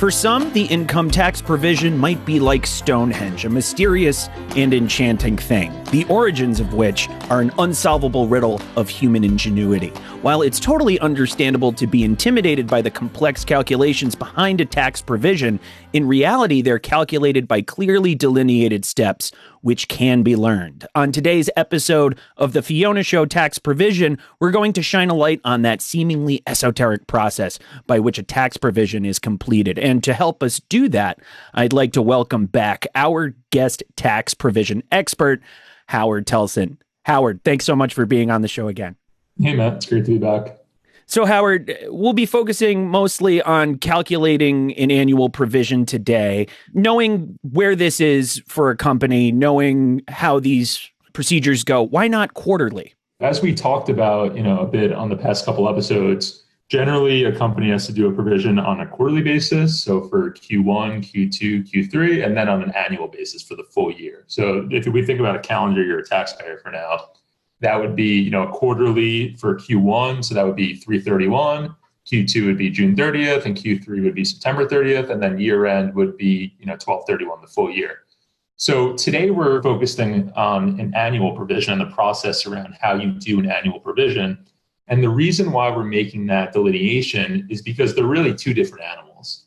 For some, the income tax provision might be like Stonehenge, a mysterious and enchanting thing, the origins of which are an unsolvable riddle of human ingenuity. While it's totally understandable to be intimidated by the complex calculations behind a tax provision, in reality, they're calculated by clearly delineated steps which can be learned. On today's episode of The Fiona Show Tax Provision, we're going to shine a light on that seemingly esoteric process by which a tax provision is completed. And to help us do that, I'd like to welcome back our guest tax provision expert, Howard Telson. Howard, thanks so much for being on the show again. Hey, Matt. It's great to be back. So, Howard, we'll be focusing mostly on calculating an annual provision today, knowing where this is for a company, knowing how these procedures go. Why not quarterly? As we talked about, you know, a bit on the past couple episodes, generally a company has to do a provision on a quarterly basis. So for Q1, Q2, Q3, and then on an annual basis for the full year. So if we think about a calendar year a taxpayer for now, that would be, you know, quarterly for Q1. So that would be 331. Q2 would be June 30th and Q3 would be September 30th. And then year end would be, you know, 1231, the full year. So today we're focusing on an annual provision and the process around how you do an annual provision. And the reason why we're making that delineation is because they're really two different animals.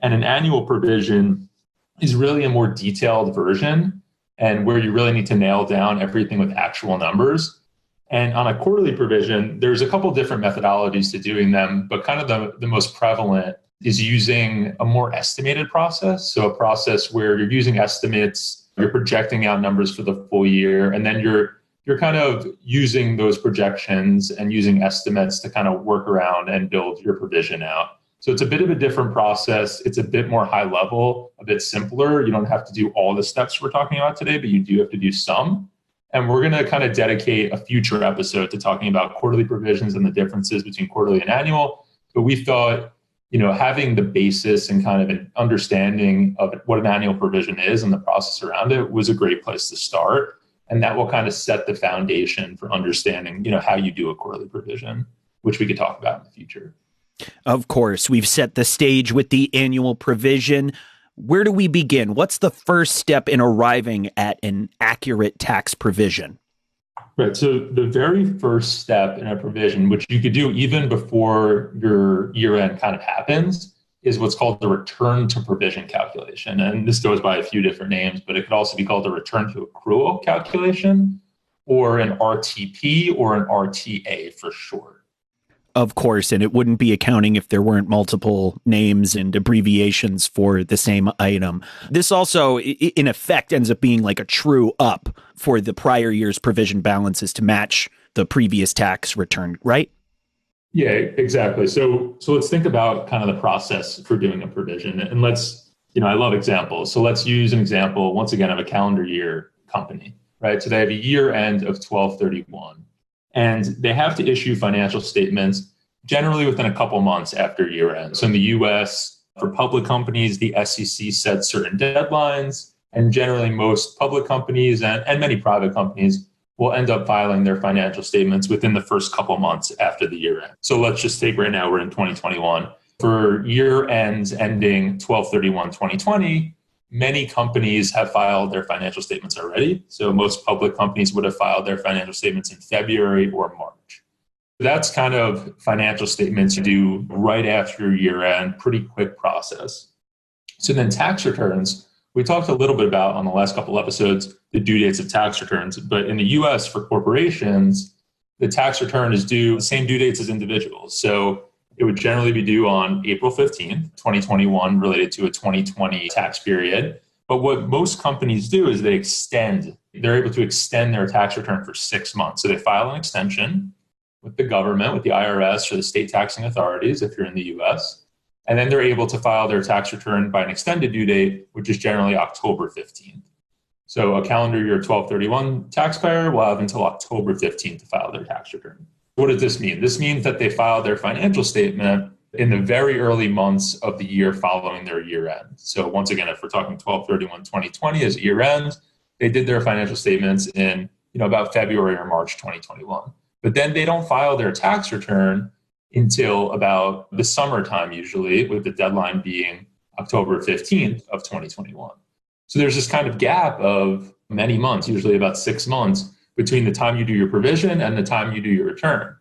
And an annual provision is really a more detailed version and where you really need to nail down everything with actual numbers. And on a quarterly provision, there's a couple different methodologies to doing them, but kind of the, the most prevalent is using a more estimated process. So a process where you're using estimates, you're projecting out numbers for the full year, and then you're you're kind of using those projections and using estimates to kind of work around and build your provision out. So it's a bit of a different process. It's a bit more high level, a bit simpler. You don't have to do all the steps we're talking about today, but you do have to do some. And we're going to kind of dedicate a future episode to talking about quarterly provisions and the differences between quarterly and annual. But we thought, you know, having the basis and kind of an understanding of what an annual provision is and the process around it was a great place to start. And that will kind of set the foundation for understanding, you know, how you do a quarterly provision, which we could talk about in the future. Of course, we've set the stage with the annual provision. Where do we begin? What's the first step in arriving at an accurate tax provision? Right. So, the very first step in a provision, which you could do even before your year end kind of happens, is what's called the return to provision calculation. And this goes by a few different names, but it could also be called the return to accrual calculation or an RTP or an RTA for short of course, and it wouldn't be accounting if there weren't multiple names and abbreviations for the same item. This also, in effect, ends up being like a true up for the prior year's provision balances to match the previous tax return, right? Yeah, exactly. So, so let's think about kind of the process for doing a provision, and let's, you know, I love examples. So let's use an example once again of a calendar year company, right? So they have a year end of twelve thirty one and they have to issue financial statements generally within a couple months after year end. So in the US, for public companies, the SEC sets certain deadlines, and generally most public companies and, and many private companies will end up filing their financial statements within the first couple months after the year end. So let's just take right now, we're in 2021. For year ends ending 12 31 2020, many companies have filed their financial statements already. So most public companies would have filed their financial statements in February or March. That's kind of financial statements you do right after year end, pretty quick process. So then tax returns, we talked a little bit about on the last couple episodes the due dates of tax returns, but in the US for corporations, the tax return is due the same due dates as individuals. So it would generally be due on April 15th, 2021, related to a 2020 tax period. But what most companies do is they extend, they're able to extend their tax return for six months. So they file an extension with the government, with the IRS or the state taxing authorities, if you're in the US. And then they're able to file their tax return by an extended due date, which is generally October 15th. So a calendar year 1231 taxpayer will have until October 15th to file their tax return. What does this mean? This means that they file their financial statement in the very early months of the year following their year end. So once again, if we're talking 1231 2020 as year end, they did their financial statements in you know about February or March 2021. But then they don't file their tax return until about the summertime, usually, with the deadline being October 15th of 2021. So there's this kind of gap of many months, usually about six months, between the time you do your provision and the time you do your return.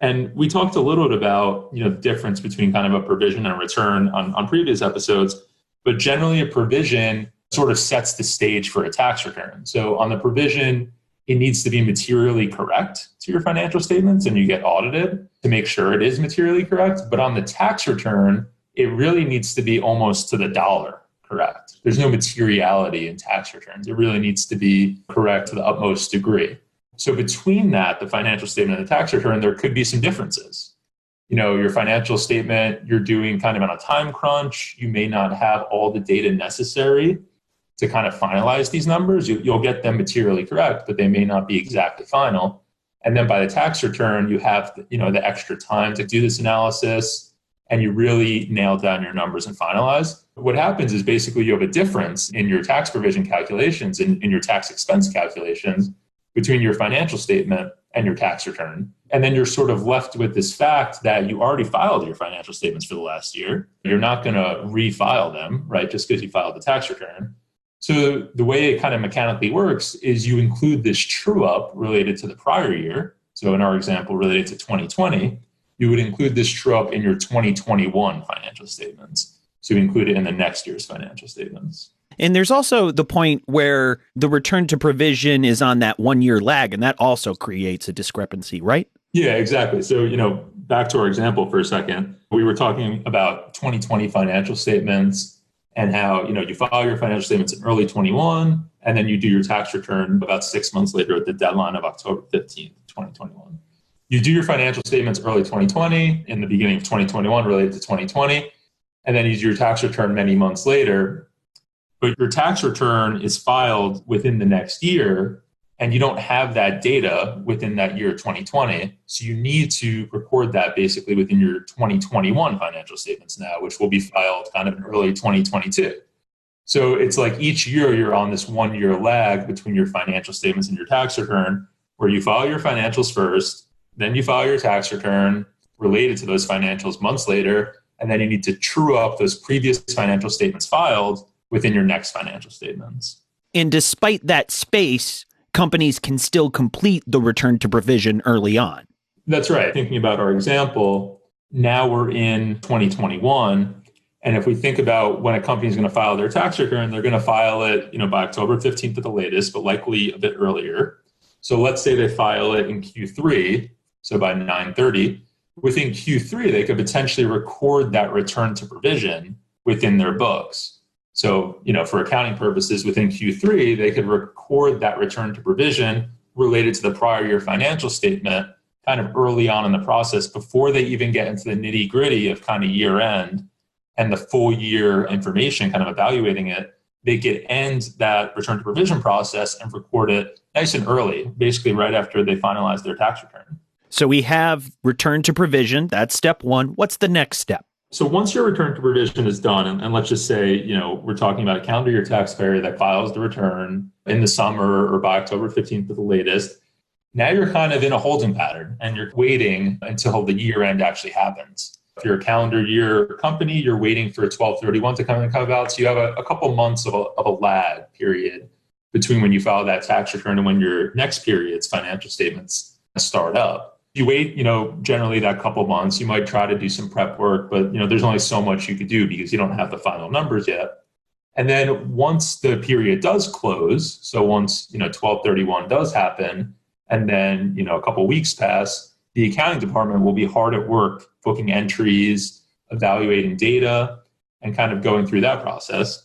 And we talked a little bit about you know the difference between kind of a provision and a return on, on previous episodes, but generally a provision sort of sets the stage for a tax return. So on the provision, it needs to be materially correct to your financial statements and you get audited to make sure it is materially correct. But on the tax return, it really needs to be almost to the dollar correct. There's no materiality in tax returns. It really needs to be correct to the utmost degree. So between that, the financial statement and the tax return, there could be some differences. You know, your financial statement, you're doing kind of on a time crunch. You may not have all the data necessary to kind of finalize these numbers. You, will get them materially correct, but they may not be exactly final. And then by the tax return, you have you know the extra time to do this analysis, and you really nail down your numbers and finalize. What happens is basically you have a difference in your tax provision calculations and in, in your tax expense calculations between your financial statement and your tax return. And then you're sort of left with this fact that you already filed your financial statements for the last year. You're not going to refile them, right? Just because you filed the tax return. So the way it kind of mechanically works is you include this true up related to the prior year. So in our example, related to 2020, you would include this true up in your 2021 financial statements. So you include it in the next year's financial statements. And there's also the point where the return to provision is on that one year lag, and that also creates a discrepancy, right? Yeah, exactly. So, you know, back to our example for a second, we were talking about 2020 financial statements and how, you know, you file your financial statements in early 21 and then you do your tax return about six months later at the deadline of October 15th, 2021. You do your financial statements early 2020 in the beginning of 2021 related to 2020, and then you do your tax return many months later. But your tax return is filed within the next year and you don't have that data within that year 2020 so you need to record that basically within your 2021 financial statements now which will be filed kind of in early 2022 so it's like each year you're on this one year lag between your financial statements and your tax return where you file your financials first then you file your tax return related to those financials months later and then you need to true up those previous financial statements filed within your next financial statements. And despite that space, companies can still complete the return to provision early on. That's right. Thinking about our example, now we're in 2021. And if we think about when a company is going to file their tax return, they're going to file it, you know, by October 15th at the latest, but likely a bit earlier. So let's say they file it in Q3, so by 9:30. Within Q3, they could potentially record that return to provision within their books. So, you know, for accounting purposes within Q3, they could record that return to provision related to the prior year financial statement kind of early on in the process before they even get into the nitty gritty of kind of year end and the full year information, kind of evaluating it. They could end that return to provision process and record it nice and early, basically right after they finalize their tax return. So we have return to provision. That's step one. What's the next step? So once your return to provision is done, and, and, let's just say, you know, we're talking about a calendar year taxpayer that files the return in the summer or by October 15th at the latest, now you're kind of in a holding pattern and you're waiting until the year end actually happens. If you're a calendar year company, you're waiting for 1231 to come and come out. So you have a, a couple months of a, of a lag period between when you file that tax return and when your next period's financial statements start up you wait, you know, generally that couple months, you might try to do some prep work, but you know, there's only so much you could do because you don't have the final numbers yet. And then once the period does close, so once you know 1231 does happen, and then you know a couple weeks pass, the accounting department will be hard at work booking entries, evaluating data, and kind of going through that process.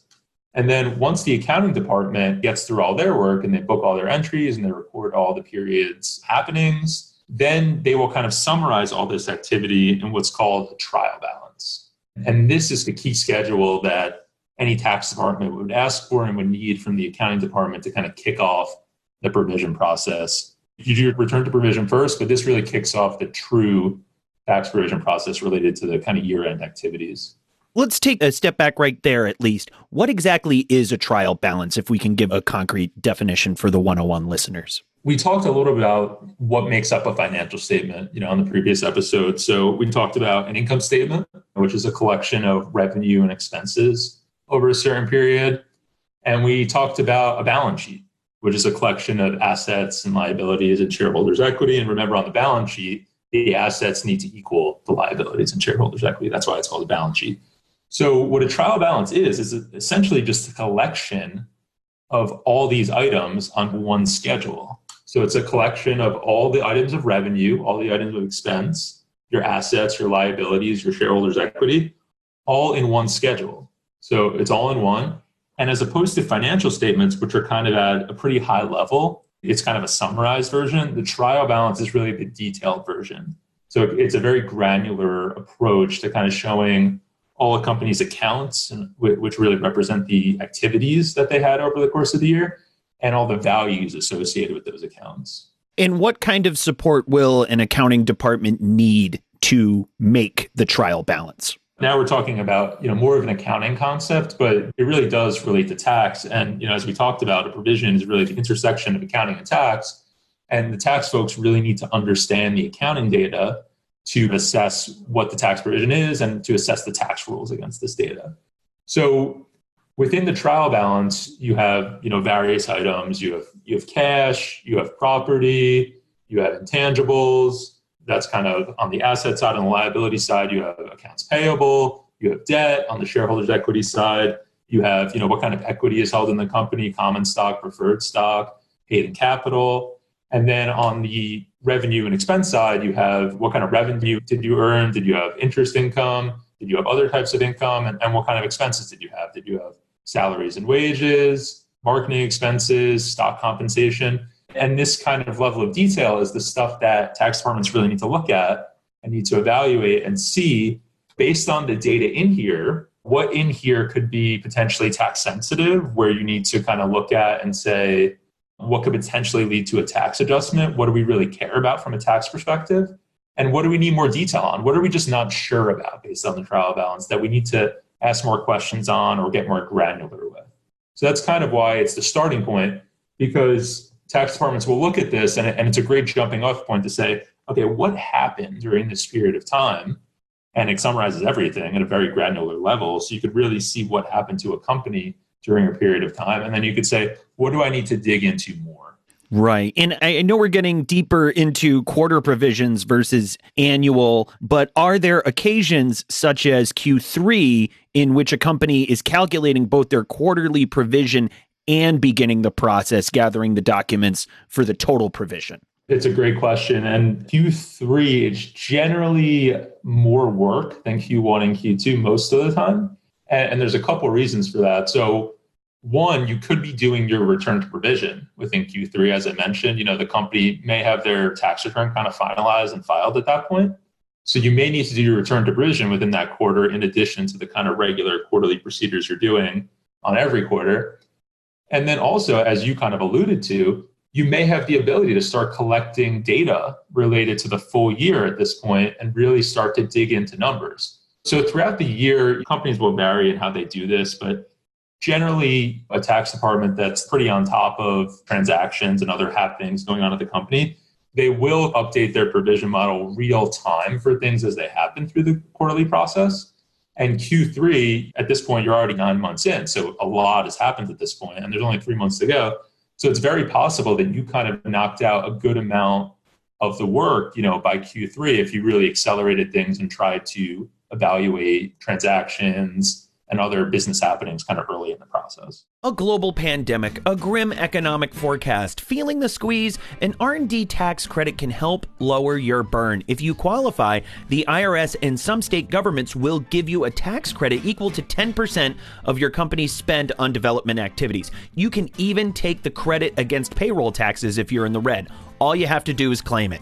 And then once the accounting department gets through all their work and they book all their entries and they record all the periods happenings, then they will kind of summarize all this activity in what's called a trial balance. And this is the key schedule that any tax department would ask for and would need from the accounting department to kind of kick off the provision process. You do return to provision first, but this really kicks off the true tax provision process related to the kind of year end activities. Let's take a step back right there, at least. What exactly is a trial balance, if we can give a concrete definition for the 101 listeners? we talked a little bit about what makes up a financial statement, you know, on the previous episode. So we talked about an income statement, which is a collection of revenue and expenses over a certain period. And we talked about a balance sheet, which is a collection of assets and liabilities and shareholders' equity. And remember, on the balance sheet, the assets need to equal the liabilities and shareholders' equity. That's why it's called a balance sheet. So, what a trial balance is, is essentially just a collection of all these items on one schedule. So, it's a collection of all the items of revenue, all the items of expense, your assets, your liabilities, your shareholders' equity, all in one schedule. So, it's all in one. And as opposed to financial statements, which are kind of at a pretty high level, it's kind of a summarized version. The trial balance is really the detailed version. So it's a very granular approach to kind of showing all a company's accounts, which really represent the activities that they had over the course of the year, and all the values associated with those accounts. And what kind of support will an accounting department need to make the trial balance? Now we're talking about you know more of an accounting concept, but it really does relate to tax. And you know, as we talked about, a provision is really the intersection of accounting and tax. And the tax folks really need to understand the accounting data to assess what the tax provision is and to assess the tax rules against this data. So within the trial balance, you have you know various items. You have you have cash, you have property, you have intangibles, that's kind of on the asset side. On the liability side, you have accounts payable, you have debt. On the shareholders' equity side, you have, you know, what kind of equity is held in the company, common stock, preferred stock, paid in capital. And then on the revenue and expense side, you have what kind of revenue did you earn? Did you have interest income? Did you have other types of income? And, and what kind of expenses did you have? Did you have salaries and wages, marketing expenses, stock compensation? And this kind of level of detail is the stuff that tax departments really need to look at and need to evaluate and see based on the data in here, what in here could be potentially tax sensitive, where you need to kind of look at and say, what could potentially lead to a tax adjustment? What do we really care about from a tax perspective? And what do we need more detail on? What are we just not sure about based on the trial balance that we need to ask more questions on or get more granular with? So that's kind of why it's the starting point because tax departments will look at this and, and it's a great jumping off point to say, okay, what happened during this period of time? And it summarizes everything at a very granular level. So you could really see what happened to a company during a period of time. And then you could say, what do I need to dig into more? Right. And I know we're getting deeper into quarter provisions versus annual, but are there occasions such as Q3 in which a company is calculating both their quarterly provision and beginning the process gathering the documents for the total provision? It's a great question. And Q3 is generally more work than Q1 and Q2 most of the time. And, and there's a couple reasons for that. So one, you could be doing your return to provision within Q3, as I mentioned. You know, the company may have their tax return kind of finalized and filed at that point. So you may need to do your return to provision within that quarter, in addition to the kind of regular quarterly procedures you're doing on every quarter. And then also, as you kind of alluded to, you may have the ability to start collecting data related to the full year at this point and really start to dig into numbers. So throughout the year, companies will vary in how they do this, but generally a tax department that's pretty on top of transactions and other happenings going on at the company, they will update their provision model real time for things as they happen through the quarterly process. And Q3, at this point, you're already nine months in. So a lot has happened at this point, and there's only three months to go. So it's very possible that you kind of knocked out a good amount of the work, you know, by Q3 if you really accelerated things and tried to evaluate transactions, and other business happenings kind of early in the process. A global pandemic, a grim economic forecast, feeling the squeeze, an R&D tax credit can help lower your burn. If you qualify, the IRS and some state governments will give you a tax credit equal to 10% of your company's spend on development activities. You can even take the credit against payroll taxes if you're in the red. All you have to do is claim it.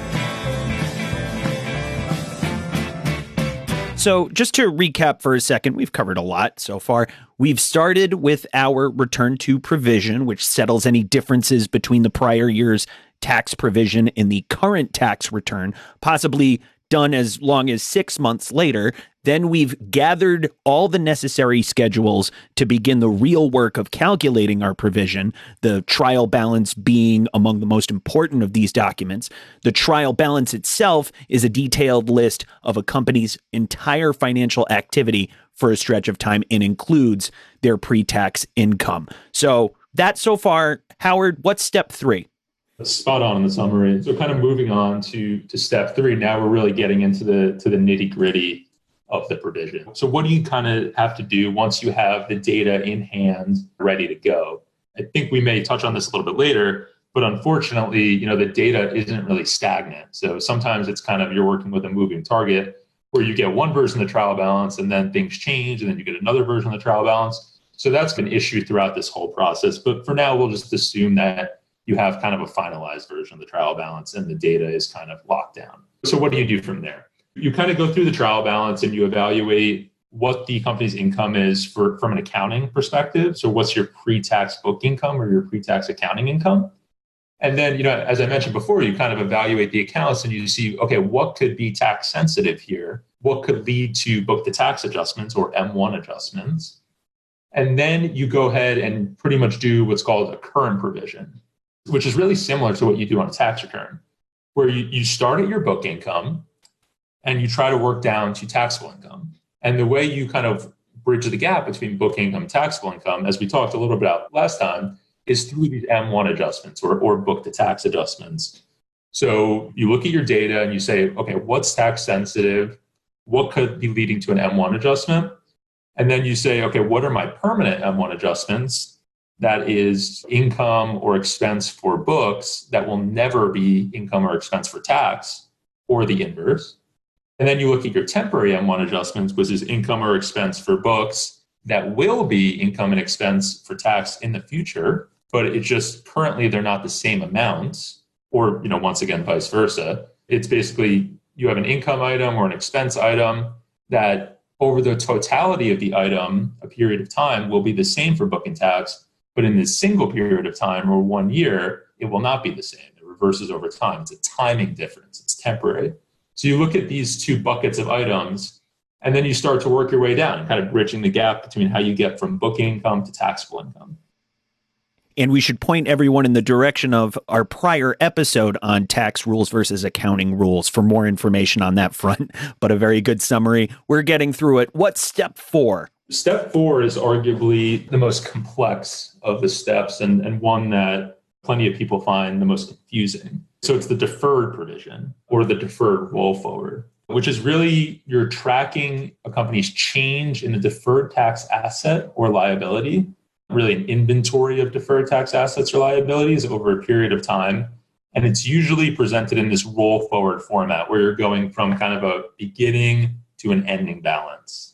So, just to recap for a second, we've covered a lot so far. We've started with our return to provision, which settles any differences between the prior year's tax provision and the current tax return, possibly done as long as six months later. Then we've gathered all the necessary schedules to begin the real work of calculating our provision, the trial balance being among the most important of these documents. The trial balance itself is a detailed list of a company's entire financial activity for a stretch of time and includes their pre tax income. So that so far, Howard, what's step three? Spot on in the summary. So kind of moving on to to step three. Now we're really getting into the to the nitty gritty of the provision. So what do you kind of have to do once you have the data in hand, ready to go? I think we may touch on this a little bit later, but unfortunately, you know, the data isn't really stagnant. So sometimes it's kind of you're working with a moving target where you get one version of the trial balance and then things change and then you get another version of the trial balance. So that's an issue throughout this whole process. But for now, we'll just assume that you have kind of a finalized version of the trial balance and the data is kind of locked down. So, what do you do from there? You kind of go through the trial balance and you evaluate what the company's income is for from an accounting perspective. So, what's your pre-tax book income or your pre-tax accounting income? And then, you know, as I mentioned before, you kind of evaluate the accounts and you see, okay, what could be tax sensitive here? What could lead to book to tax adjustments or M1 adjustments? And then you go ahead and pretty much do what's called a current provision which is really similar to what you do on a tax return, where you, you start at your book income and you try to work down to taxable income. And the way you kind of bridge the gap between book income and taxable income, as we talked a little bit about last time, is through these M1 adjustments or, or book to tax adjustments. So you look at your data and you say, okay, what's tax sensitive? What could be leading to an M1 adjustment? And then you say, okay, what are my permanent M1 adjustments? That is income or expense for books that will never be income or expense for tax, or the inverse. And then you look at your temporary M1 adjustments, which is income or expense for books that will be income and expense for tax in the future, but it's just currently they're not the same amounts, or you know, once again, vice versa. It's basically you have an income item or an expense item that over the totality of the item, a period of time will be the same for book and tax, but in this single period of time or one year, it will not be the same. It reverses over time. It's a timing difference, it's temporary. So you look at these two buckets of items, and then you start to work your way down, kind of bridging the gap between how you get from book income to taxable income. And we should point everyone in the direction of our prior episode on tax rules versus accounting rules for more information on that front. But a very good summary. We're getting through it. What's step four? Step four is arguably the most complex of the steps and, and one that plenty of people find the most confusing. So it's the deferred provision or the deferred roll forward, which is really you're tracking a company's change in the deferred tax asset or liability, really an inventory of deferred tax assets or liabilities over a period of time. And it's usually presented in this roll forward format where you're going from kind of a beginning to an ending balance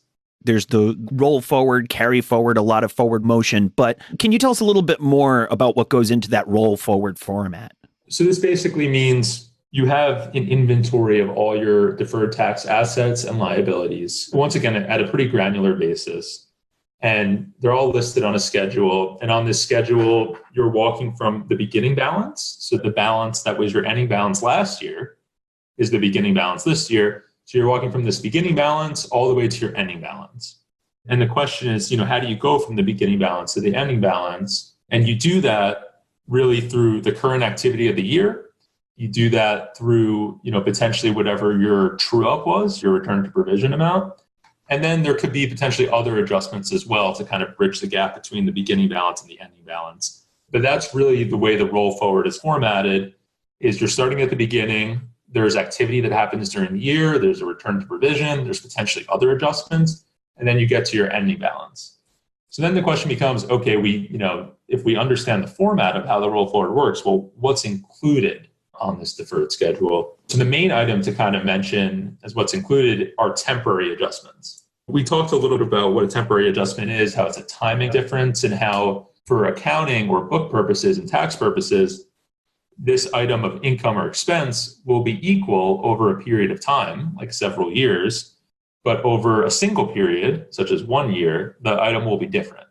there's the roll forward, carry forward, a lot of forward motion. But can you tell us a little bit more about what goes into that roll forward format? So, this basically means you have an inventory of all your deferred tax assets and liabilities, once again, at a pretty granular basis. And they're all listed on a schedule. And on this schedule, you're walking from the beginning balance. So, the balance that was your ending balance last year is the beginning balance this year so you're walking from this beginning balance all the way to your ending balance. And the question is, you know, how do you go from the beginning balance to the ending balance? And you do that really through the current activity of the year. You do that through, you know, potentially whatever your true up was, your return to provision amount. And then there could be potentially other adjustments as well to kind of bridge the gap between the beginning balance and the ending balance. But that's really the way the roll forward is formatted is you're starting at the beginning, there's activity that happens during the year, there's a return to provision, there's potentially other adjustments, and then you get to your ending balance. So then the question becomes, okay, we, you know, if we understand the format of how the roll forward works, well, what's included on this deferred schedule? So the main item to kind of mention as what's included are temporary adjustments. We talked a little bit about what a temporary adjustment is, how it's a timing difference, and how for accounting or book purposes and tax purposes, this item of income or expense will be equal over a period of time, like several years, but over a single period, such as one year, the item will be different.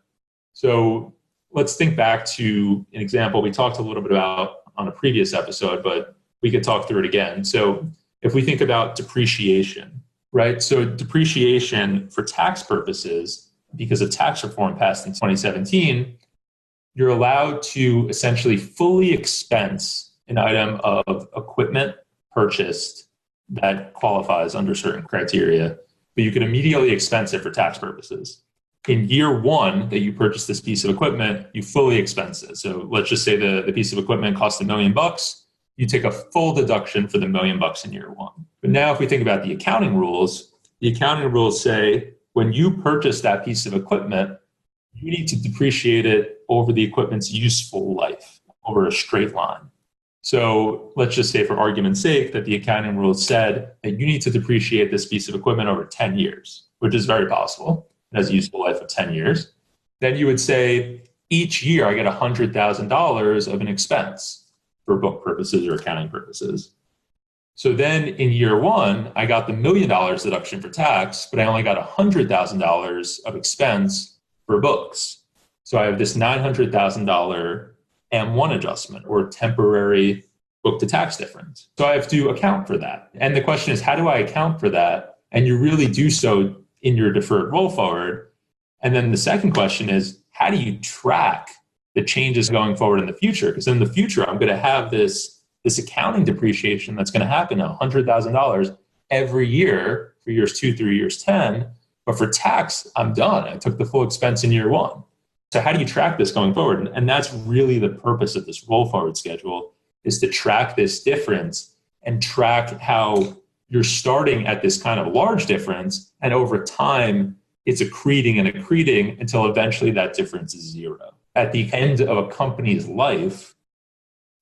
So let's think back to an example we talked a little bit about on a previous episode, but we could talk through it again. So if we think about depreciation, right? So depreciation for tax purposes, because of tax reform passed in 2017, you're allowed to essentially fully expense an item of equipment purchased that qualifies under certain criteria, but you can immediately expense it for tax purposes. In year one that you purchase this piece of equipment, you fully expense it. So let's just say the, the piece of equipment costs a million bucks. You take a full deduction for the million bucks in year one. But now, if we think about the accounting rules, the accounting rules say when you purchase that piece of equipment, you need to depreciate it over the equipment's useful life over a straight line. So let's just say, for argument's sake, that the accounting rules said that you need to depreciate this piece of equipment over 10 years, which is very possible. It has a useful life of 10 years. Then you would say, each year I get $100,000 of an expense for book purposes or accounting purposes. So then in year one, I got the million dollars deduction for tax, but I only got $100,000 of expense for books. So I have this $900,000 M1 adjustment or temporary book to tax difference. So I have to account for that. And the question is, how do I account for that? And you really do so in your deferred roll forward. And then the second question is, how do you track the changes going forward in the future? Because in the future, I'm going to have this, this accounting depreciation that's going to happen $100,000 every year for years two through years 10. But for tax, I'm done. I took the full expense in year one. So how do you track this going forward? And that's really the purpose of this roll forward schedule is to track this difference and track how you're starting at this kind of large difference and over time it's accreting and accreting until eventually that difference is zero. At the end of a company's life,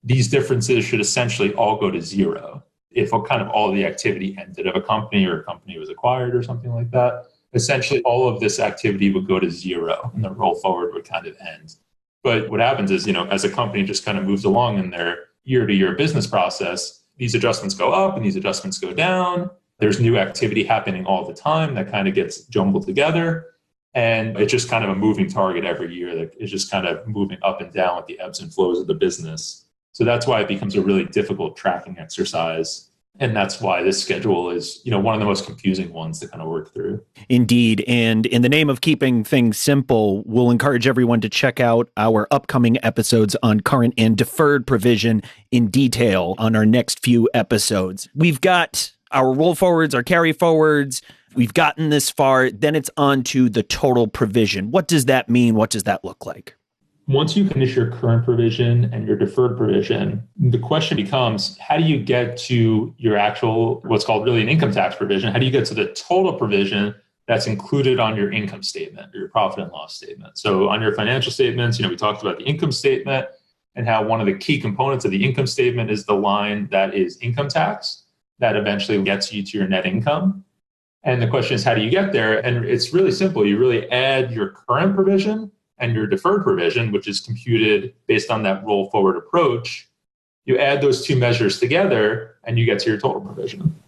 these differences should essentially all go to zero. If kind of all the activity ended of a company or a company was acquired or something like that, essentially all of this activity would go to zero and the roll forward would kind of end. But what happens is, you know, as a company just kind of moves along in their year to year business process, these adjustments go up and these adjustments go down. There's new activity happening all the time that kind of gets jumbled together. And it's just kind of a moving target every year that is just kind of moving up and down with the ebbs and flows of the business. So that's why it becomes a really difficult tracking exercise and that's why this schedule is you know one of the most confusing ones to kind of work through. Indeed. And in the name of keeping things simple we'll encourage everyone to check out our upcoming episodes on current and deferred provision in detail on our next few episodes. We've got our roll forwards our carry forwards. We've gotten this far. Then it's on to the total provision. What does that mean? What does that look like once you finish your current provision and your deferred provision, the question becomes how do you get to your actual, what's called really an income tax provision? How do you get to the total provision that's included on your income statement or your profit and loss statement? So, on your financial statements, you know, we talked about the income statement and how one of the key components of the income statement is the line that is income tax that eventually gets you to your net income. And the question is, how do you get there? And it's really simple. You really add your current provision and your deferred provision, which is computed based on that roll forward approach, you add those two measures together and you get to your total provision.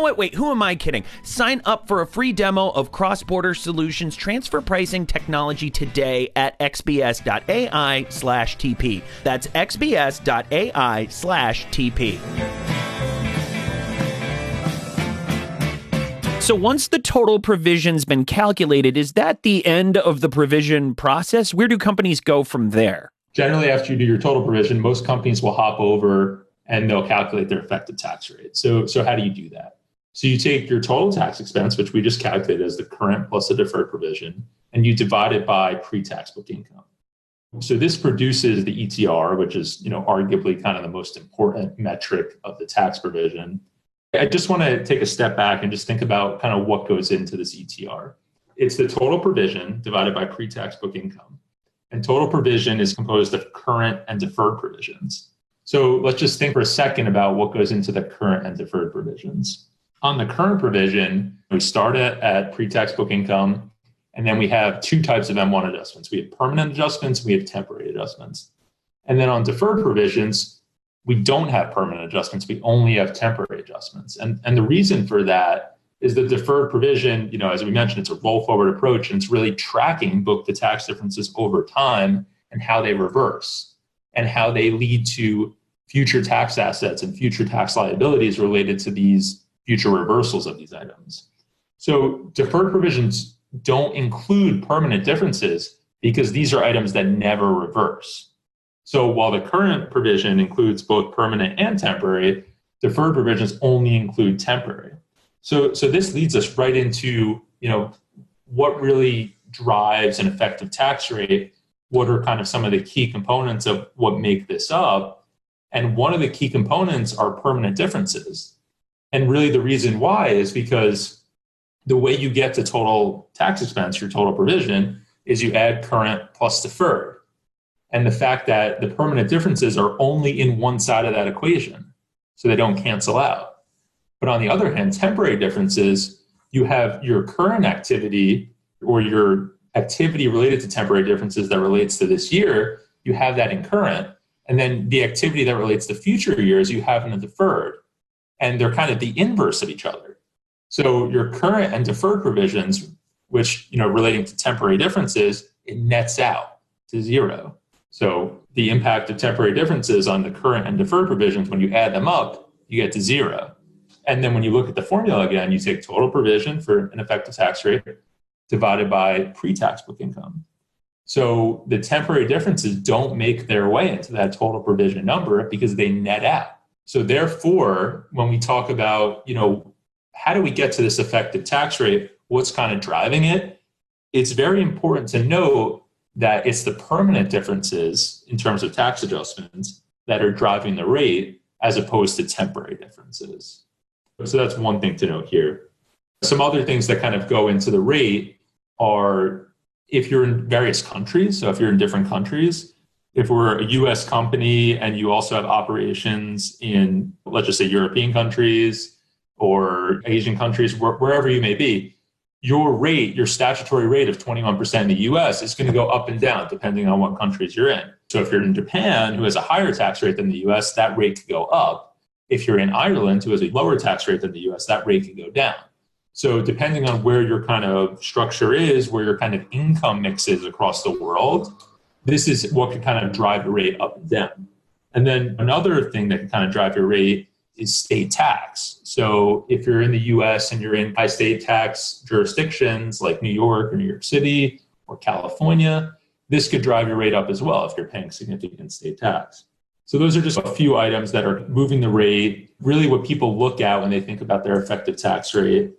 what? Wait, who am I kidding? Sign up for a free demo of CrossBorder Solutions transfer pricing technology today at xbs.ai slash TP. That's xbs.ai slash TP. So once the total provision's been calculated, is that the end of the provision process? Where do companies go from there? Generally, after you do your total provision, most companies will hop over and they'll calculate their effective tax rate. So, so how do you do that? So you take your total tax expense, which we just calculated as the current plus the deferred provision, and you divide it by pre-tax book income. So this produces the ETR, which is, you know, arguably kind of the most important metric of the tax provision. I just want to take a step back and just think about kind of what goes into this ETR. It's the total provision divided by pre-tax book income. And total provision is composed of current and deferred provisions. So let's just think for a second about what goes into the current and deferred provisions. On the current provision, we start at, at pre-tax book income and then we have two types of M1 adjustments. We have permanent adjustments, we have temporary adjustments. And then on deferred provisions, we don't have permanent adjustments, we only have temporary adjustments. And, and the reason for that is the deferred provision, you know, as we mentioned, it's a roll forward approach and it's really tracking book the tax differences over time and how they reverse and how they lead to future tax assets and future tax liabilities related to these future reversals of these items. So deferred provisions don't include permanent differences because these are items that never reverse. So while the current provision includes both permanent and temporary, deferred provisions only include temporary. So, so this leads us right into, you know, what really drives an effective tax rate? What are kind of some of the key components of what make this up? And one of the key components are permanent differences. And really the reason why is because the way you get to total tax expense, your total provision, is you add current plus deferred. And the fact that the permanent differences are only in one side of that equation, so they don't cancel out. But on the other hand, temporary differences, you have your current activity or your activity related to temporary differences that relates to this year, you have that in current. And then the activity that relates to future years, you have in the deferred. And they're kind of the inverse of each other. So your current and deferred provisions, which you know relating to temporary differences, it nets out to zero. So the impact of temporary differences on the current and deferred provisions, when you add them up, you get to zero. And then when you look at the formula again, you take total provision for an effective tax rate divided by pre-tax book income. So the temporary differences don't make their way into that total provision number because they net out. So therefore, when we talk about, you know, how do we get to this effective tax rate? What's kind of driving it? It's very important to note that it's the permanent differences in terms of tax adjustments that are driving the rate as opposed to temporary differences. So that's one thing to note here. Some other things that kind of go into the rate are if you're in various countries, so if you're in different countries, if we're a US company and you also have operations in, let's just say, European countries, or Asian countries, wherever you may be, your rate, your statutory rate of 21% in the US is going to go up and down depending on what countries you're in. So if you're in Japan, who has a higher tax rate than the US, that rate could go up. If you're in Ireland, who has a lower tax rate than the US, that rate could go down. So depending on where your kind of structure is, where your kind of income mix is across the world, this is what can kind of drive the rate up and down. And then another thing that can kind of drive your rate is state tax. So if you're in the US and you're in high state tax jurisdictions like New York or New York City or California, this could drive your rate up as well if you're paying significant state tax. So those are just a few items that are moving the rate, really what people look at when they think about their effective tax rate.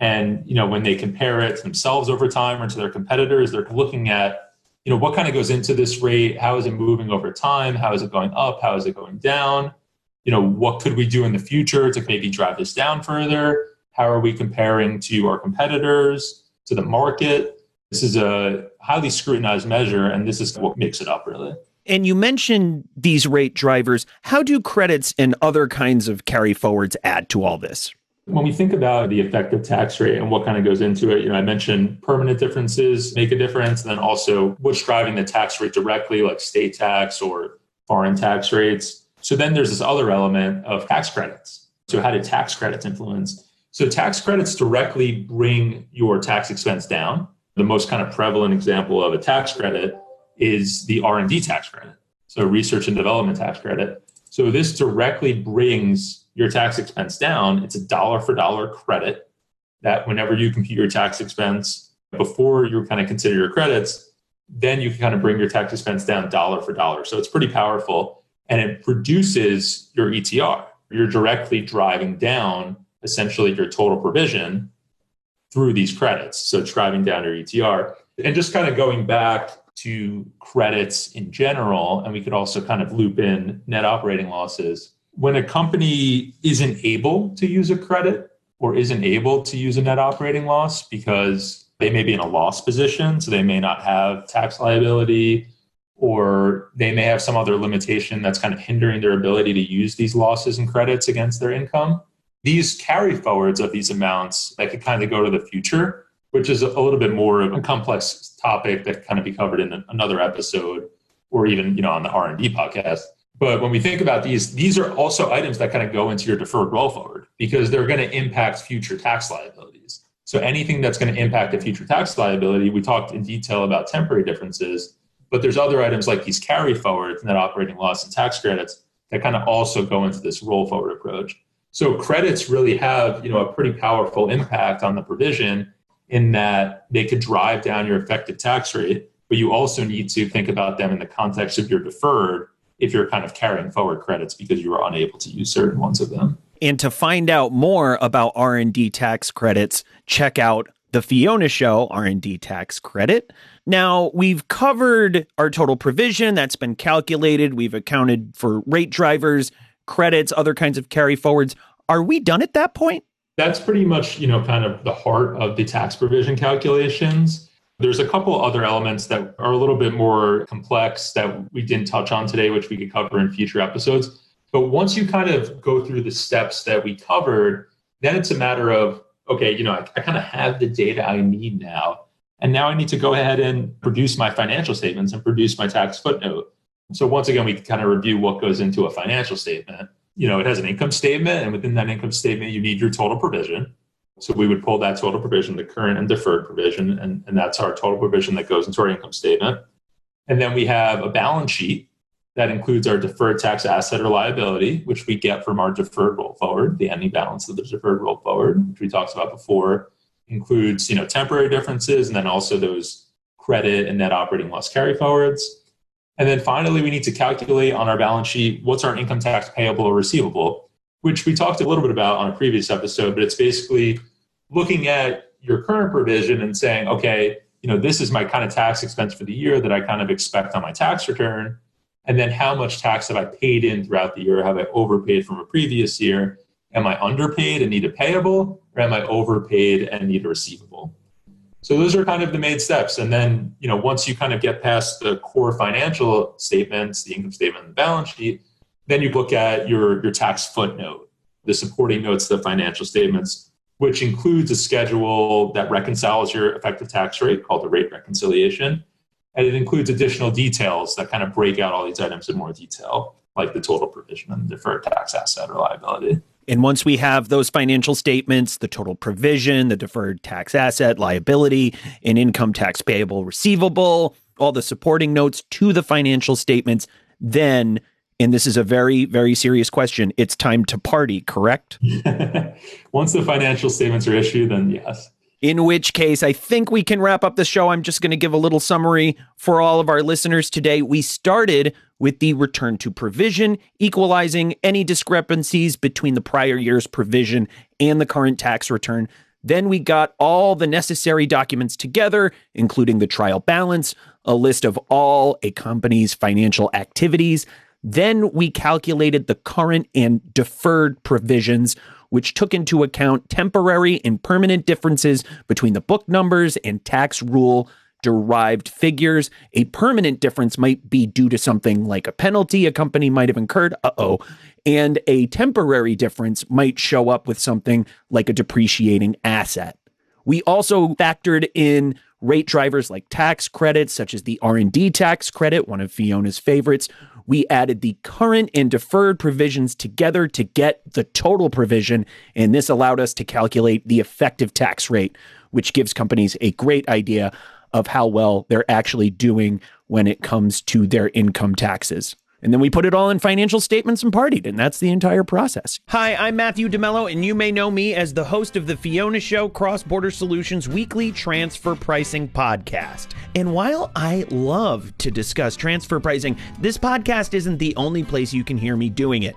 And you know, when they compare it to themselves over time or to their competitors, they're looking at, you know, what kind of goes into this rate? How is it moving over time? How is it going up? How is it going down? you know, what could we do in the future to maybe drive this down further? How are we comparing to our competitors, to the market? This is a highly scrutinized measure, and this is what makes it up, really. And you mentioned these rate drivers. How do credits and other kinds of carry forwards add to all this? When we think about the effective tax rate and what kind of goes into it, you know, I mentioned permanent differences make a difference, and then also what's driving the tax rate directly, like state tax or foreign tax rates. So then there's this other element of tax credits. So how do tax credits influence? So tax credits directly bring your tax expense down. The most kind of prevalent example of a tax credit is the R&D tax credit. So research and development tax credit. So this directly brings your tax expense down. It's a dollar for dollar credit that whenever you compute your tax expense before you kind of consider your credits, then you can kind of bring your tax expense down dollar for dollar. So it's pretty powerful and it reduces your ETR. You're directly driving down essentially your total provision through these credits. So it's driving down your ETR. And just kind of going back to credits in general, and we could also kind of loop in net operating losses. When a company isn't able to use a credit or isn't able to use a net operating loss because they may be in a loss position, so they may not have tax liability, or they may have some other limitation that's kind of hindering their ability to use these losses and credits against their income. These carry forwards of these amounts that could kind of go to the future which is a little bit more of a complex topic that kind of be covered in another episode or even you know on the r&d podcast. But when we think about these these are also items that kind of go into your deferred roll forward because they're going to impact future tax liabilities. So anything that's going to impact a future tax liability we talked in detail about temporary differences but there's other items like these carry forwards net operating loss and tax credits that kind of also go into this roll forward approach. So credits really have you know a pretty powerful impact on the provision in that they could drive down your effective tax rate, but you also need to think about them in the context of your deferred if you're kind of carrying forward credits because you were unable to use certain ones of them. And to find out more about R&D tax credits, check out the Fiona Show R&D tax credit. Now, we've covered our total provision that's been calculated. We've accounted for rate drivers, credits, other kinds of carry forwards. Are we done at that point? That's pretty much you know kind of the heart of the tax provision calculations. There's a couple other elements that are a little bit more complex that we didn't touch on today which we could cover in future episodes. But once you kind of go through the steps that we covered then it's a matter of okay you know i, I kind of have the data i need now and now i need to go ahead and produce my financial statements and produce my tax footnote. So once again we kind of review what goes into a financial statement you know, it has an income statement, and within that income statement, you need your total provision. So we would pull that total provision, the current and deferred provision, and, and that's our total provision that goes into our income statement. And then we have a balance sheet that includes our deferred tax asset or liability, which we get from our deferred roll forward, the ending balance of the deferred roll forward, which we talked about before, includes you know temporary differences and then also those credit and net operating loss carry forwards. And then finally, we need to calculate on our balance sheet what's our income tax payable or receivable, which we talked a little bit about on a previous episode, but it's basically looking at your current provision and saying, okay, you know, this is my kind of tax expense for the year that I kind of expect on my tax return. And then how much tax have I paid in throughout the year? Have I overpaid from a previous year? Am I underpaid and need a payable, or am I overpaid and need a receivable? So those are kind of the main steps. And then, you know, once you kind of get past the core financial statements, the income statement and the balance sheet, then you look at your, your tax footnote, the supporting notes the financial statements, which includes a schedule that reconciles your effective tax rate called the rate reconciliation. And it includes additional details that kind of break out all these items in more detail, like the total provision and the deferred tax asset or liability. And once we have those financial statements, the total provision, the deferred tax asset, liability, and income tax payable receivable, all the supporting notes to the financial statements, then, and this is a very, very serious question, it's time to party, correct? once the financial statements are issued, then yes. In which case, I think we can wrap up the show. I'm just going to give a little summary for all of our listeners today. We started with the return to provision, equalizing any discrepancies between the prior year's provision and the current tax return. Then we got all the necessary documents together, including the trial balance, a list of all a company's financial activities. Then we calculated the current and deferred provisions which took into account temporary and permanent differences between the book numbers and tax rule derived figures. A permanent difference might be due to something like a penalty a company might have incurred. Uh oh. And a temporary difference might show up with something like a depreciating asset. We also factored in rate drivers like tax credits such as the R&D tax credit, one of Fiona's favorites. We added the current and deferred provisions together to get the total provision and this allowed us to calculate the effective tax rate, which gives companies a great idea of how well they're actually doing when it comes to their income taxes. And then we put it all in financial statements and partied, and that's the entire process. Hi, I'm Matthew DeMello, and you may know me as the host of the Fiona Show CrossBorder Solutions weekly transfer pricing podcast. And while I love to discuss transfer pricing, this podcast isn't the only place you can hear me doing it.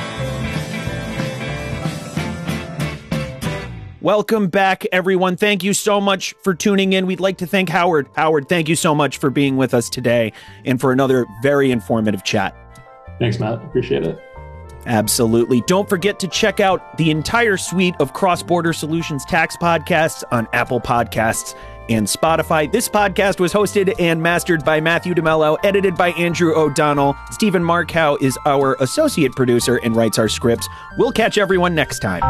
Welcome back, everyone. Thank you so much for tuning in. We'd like to thank Howard. Howard, thank you so much for being with us today and for another very informative chat. Thanks, Matt. Appreciate it. Absolutely. Don't forget to check out the entire suite of CrossBorder Solutions tax podcasts on Apple Podcasts and Spotify. This podcast was hosted and mastered by Matthew DeMello, edited by Andrew O'Donnell. Stephen Markow is our associate producer and writes our scripts. We'll catch everyone next time.